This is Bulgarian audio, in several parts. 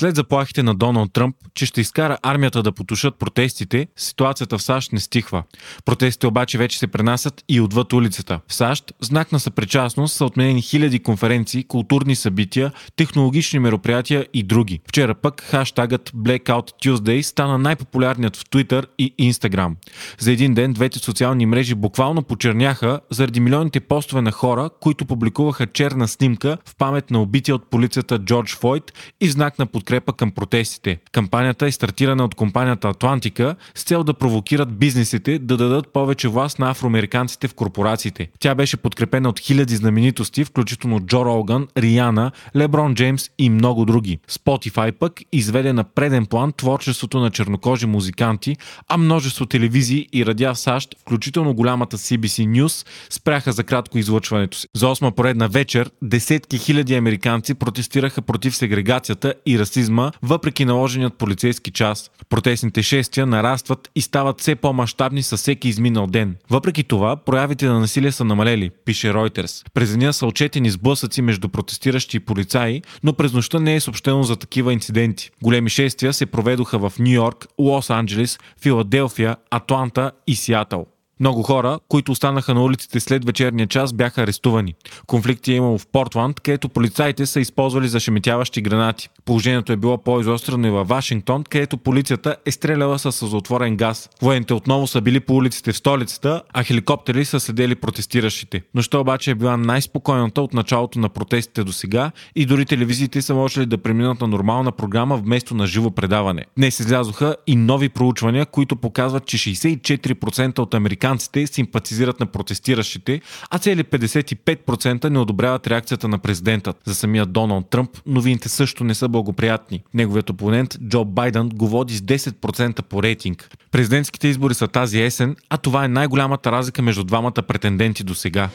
След заплахите на Доналд Тръмп, че ще изкара армията да потушат протестите, ситуацията в САЩ не стихва. Протестите обаче вече се пренасят и отвъд улицата. В САЩ знак на съпричастност са отменени хиляди конференции, културни събития, технологични мероприятия и други. Вчера пък хаштагът Blackout Tuesday стана най-популярният в Twitter и Instagram. За един ден двете социални мрежи буквално почерняха заради милионите постове на хора, които публикуваха черна снимка в памет на убития от полицията Джордж Фойд и знак на подкрепа към протестите. Кампанията е стартирана от компанията Атлантика с цел да провокират бизнесите да дадат повече власт на афроамериканците в корпорациите. Тя беше подкрепена от хиляди знаменитости, включително Джо Роган, Риана, Леброн Джеймс и много други. Spotify пък изведе на преден план творчеството на чернокожи музиканти, а множество телевизии и радиа в САЩ, включително голямата CBC News, спряха за кратко излъчването си. За осма поредна вечер десетки хиляди американци протестираха против сегрегацията и расизма, въпреки наложеният полицейски час. Протестните шествия нарастват и стават все по-масштабни със всеки изминал ден. Въпреки това, проявите на насилие са намалели, пише Reuters. През деня са отчетени сблъсъци между протестиращи и полицаи, но през нощта не е съобщено за такива инциденти. Големи шествия се проведоха в Нью Йорк, Лос-Анджелес, Филаделфия, Атланта и Сиатъл. Много хора, които останаха на улиците след вечерния час, бяха арестувани. Конфликти е имало в Портланд, където полицаите са използвали зашеметяващи гранати. Положението е било по-изострено и във Вашингтон, където полицията е стреляла с затворен газ. Военните отново са били по улиците в столицата, а хеликоптери са следели протестиращите. Нощта обаче е била най-спокойната от началото на протестите до сега и дори телевизиите са можели да преминат на нормална програма вместо на живо предаване. Днес излязоха и нови проучвания, които показват, че 64% от американците американците симпатизират на протестиращите, а цели 55% не одобряват реакцията на президента. За самия Доналд Тръмп новините също не са благоприятни. Неговият опонент Джо Байден го води с 10% по рейтинг. Президентските избори са тази есен, а това е най-голямата разлика между двамата претенденти до сега.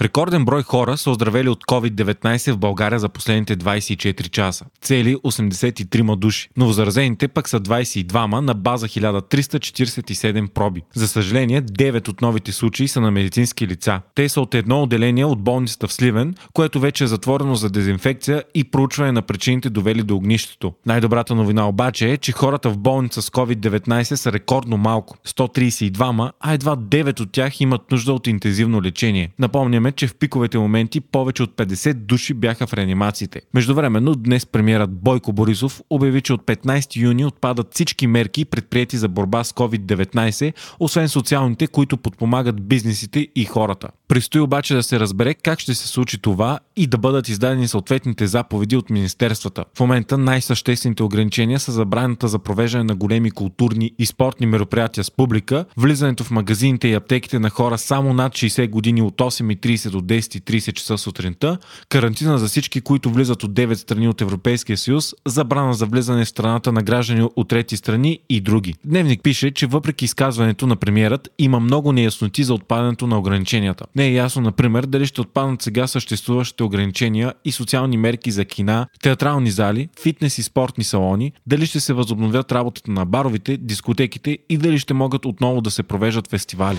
Рекорден брой хора са оздравели от COVID-19 в България за последните 24 часа. Цели 83 души. Новозаразените пък са 22 на база 1347 проби. За съжаление, 9 от новите случаи са на медицински лица. Те са от едно отделение от болницата в Сливен, което вече е затворено за дезинфекция и проучване на причините довели до огнището. Най-добрата новина обаче е, че хората в болница с COVID-19 са рекордно малко 132, а едва 9 от тях имат нужда от интензивно лечение. Напомняме, че в пиковете моменти повече от 50 души бяха в реанимациите. Междувременно днес премиерът Бойко Борисов обяви, че от 15 юни отпадат всички мерки предприяти за борба с COVID-19, освен социалните, които подпомагат бизнесите и хората. Престои обаче да се разбере как ще се случи това и да бъдат издадени съответните заповеди от министерствата. В момента най-съществените ограничения са забраната за провеждане на големи културни и спортни мероприятия с публика, влизането в магазините и аптеките на хора само над 60 години от 8.30 до 10.30 часа сутринта, карантина за всички, които влизат от 9 страни от Европейския съюз, забрана за влизане в страната на граждани от трети страни и други. Дневник пише, че въпреки изказването на премиерът има много неясноти за отпадането на ограниченията. Не е ясно, например, дали ще отпаднат сега съществуващите ограничения и социални мерки за кина, театрални зали, фитнес и спортни салони, дали ще се възобновят работата на баровите, дискотеките и дали ще могат отново да се провеждат фестивали.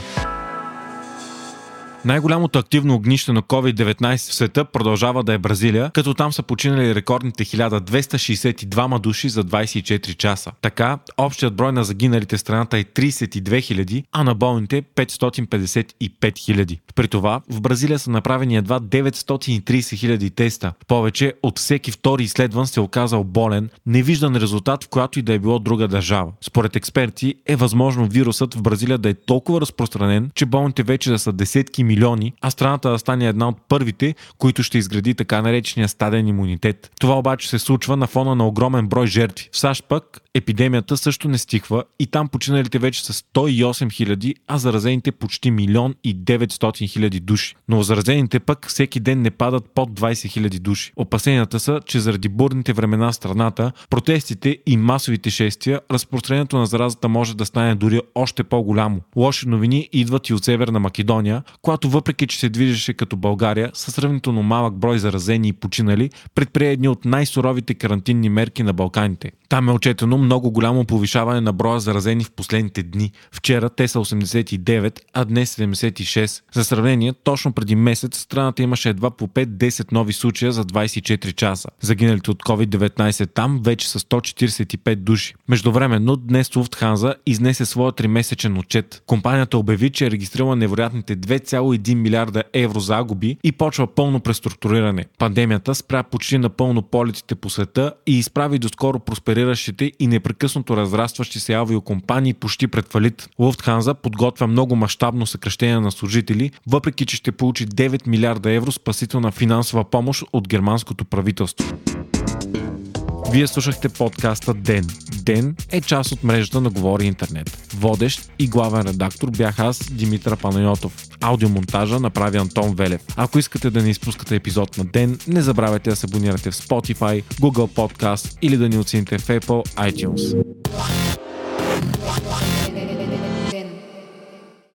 Най-голямото активно огнище на COVID-19 в света продължава да е Бразилия, като там са починали рекордните 1262 души за 24 часа. Така, общият брой на загиналите в страната е 32 000, а на болните 555 000. При това в Бразилия са направени едва 930 000 теста. Повече от всеки втори изследван се е оказал болен, невиждан резултат в която и да е било друга държава. Според експерти е възможно вирусът в Бразилия да е толкова разпространен, че болните вече да са десетки милиони, а страната да стане една от първите, които ще изгради така наречения стаден имунитет. Това обаче се случва на фона на огромен брой жертви. В САЩ пък епидемията също не стихва и там починалите вече са 108 хиляди, а заразените почти милион и 900 хиляди души. Но заразените пък всеки ден не падат под 20 хиляди души. Опасенията са, че заради бурните времена в страната, протестите и масовите шествия, разпространението на заразата може да стане дори още по-голямо. Лоши новини идват и от Северна Македония, която въпреки, че се движеше като България, със сравнително малък брой заразени и починали, предприе едни от най-суровите карантинни мерки на Балканите. Там е отчетено много голямо повишаване на броя заразени в последните дни. Вчера те са 89, а днес 76. За сравнение, точно преди месец страната имаше едва по 5-10 нови случая за 24 часа. Загиналите от COVID-19 там вече са 145 души. Междувременно днес Луфтханза изнесе своя 3-месечен отчет. Компанията обяви, че е регистрирала невероятните 2,1 милиарда евро загуби и почва пълно преструктуриране. Пандемията спря почти напълно полетите по света и изправи доскоро проспериращите и непрекъснато разрастващи се авиокомпании почти пред фалит. Луфтханза подготвя много мащабно съкръщение на служители, въпреки че ще получи 9 милиарда евро спасителна финансова помощ от германското правителство. Вие слушахте подкаста Ден. Ден е част от мрежата на Говори Интернет. Водещ и главен редактор бях аз, Димитър Панайотов. Аудиомонтажа направи Антон Велев. Ако искате да не изпускате епизод на Ден, не забравяйте да се абонирате в Spotify, Google Podcast или да ни оцените в Apple iTunes.